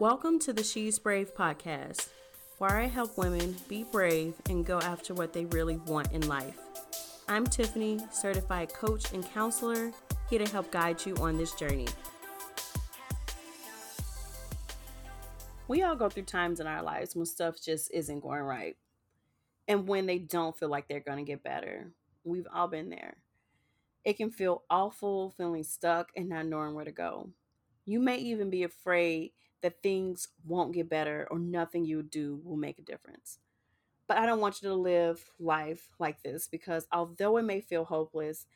Welcome to the She's Brave podcast, where I help women be brave and go after what they really want in life. I'm Tiffany, certified coach and counselor, here to help guide you on this journey. We all go through times in our lives when stuff just isn't going right and when they don't feel like they're going to get better. We've all been there. It can feel awful, feeling stuck and not knowing where to go. You may even be afraid that things won't get better or nothing you do will make a difference. But I don't want you to live life like this because although it may feel hopeless,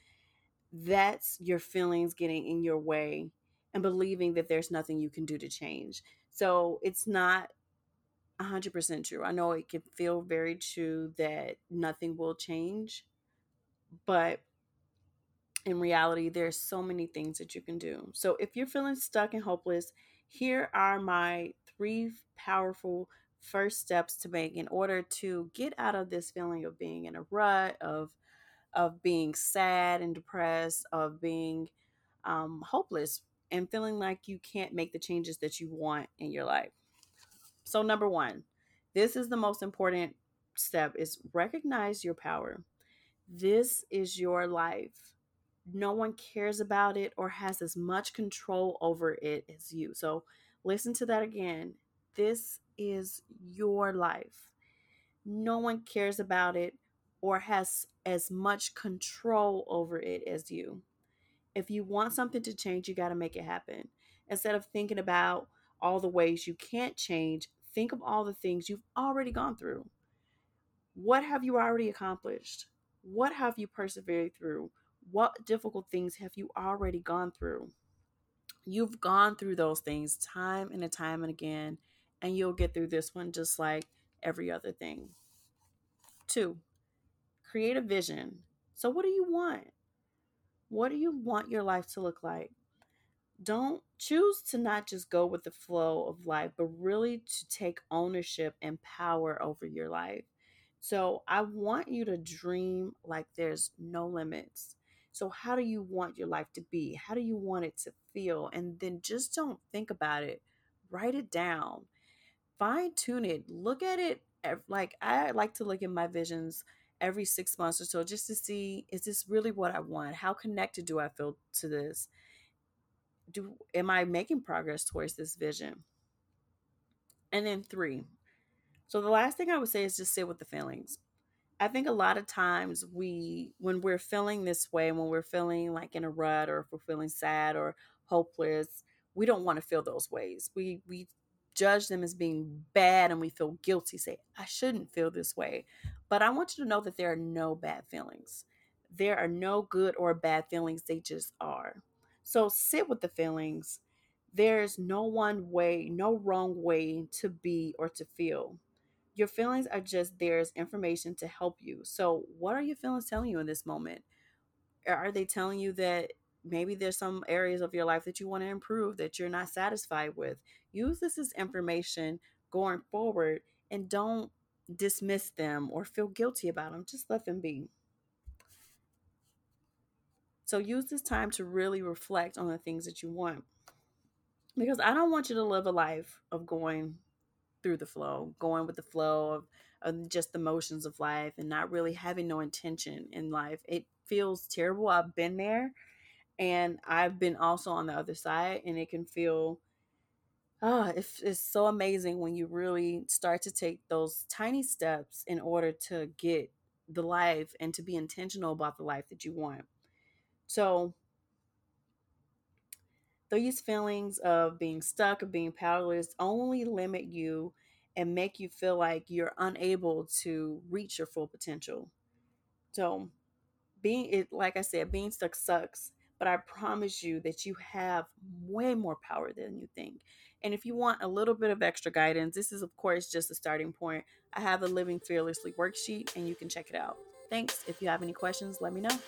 that's your feelings getting in your way and believing that there's nothing you can do to change. So it's not 100% true. I know it can feel very true that nothing will change, but in reality, there's so many things that you can do. So if you're feeling stuck and hopeless, here are my three powerful first steps to make in order to get out of this feeling of being in a rut of of being sad and depressed of being um, hopeless and feeling like you can't make the changes that you want in your life. So number one this is the most important step is recognize your power. This is your life no one cares about it or has as much control over it as you. So listen to that again. This is your life. No one cares about it or has as much control over it as you. If you want something to change, you got to make it happen. Instead of thinking about all the ways you can't change, think of all the things you've already gone through. What have you already accomplished? What have you persevered through? What difficult things have you already gone through? You've gone through those things time and time and again, and you'll get through this one just like every other thing. Two, create a vision. So, what do you want? What do you want your life to look like? Don't choose to not just go with the flow of life, but really to take ownership and power over your life. So, I want you to dream like there's no limits. So, how do you want your life to be? How do you want it to feel? And then just don't think about it, write it down, fine tune it, look at it. Like, I like to look at my visions every six months or so just to see is this really what I want? How connected do I feel to this? Do am I making progress towards this vision? And then three. So the last thing I would say is just sit with the feelings. I think a lot of times we, when we're feeling this way, when we're feeling like in a rut or if we're feeling sad or hopeless, we don't want to feel those ways. We we judge them as being bad and we feel guilty. Say, I shouldn't feel this way. But I want you to know that there are no bad feelings. There are no good or bad feelings. They just are. So sit with the feelings. There's no one way, no wrong way to be or to feel your feelings are just there as information to help you. So, what are your feelings telling you in this moment? Are they telling you that maybe there's some areas of your life that you want to improve that you're not satisfied with? Use this as information going forward and don't dismiss them or feel guilty about them. Just let them be. So, use this time to really reflect on the things that you want. Because I don't want you to live a life of going through the flow, going with the flow of, of just the motions of life and not really having no intention in life. It feels terrible. I've been there and I've been also on the other side and it can feel oh, it's, it's so amazing when you really start to take those tiny steps in order to get the life and to be intentional about the life that you want. So these feelings of being stuck, of being powerless, only limit you and make you feel like you're unable to reach your full potential. So, being it, like I said, being stuck sucks, but I promise you that you have way more power than you think. And if you want a little bit of extra guidance, this is, of course, just a starting point. I have a Living Fearlessly worksheet, and you can check it out. Thanks. If you have any questions, let me know.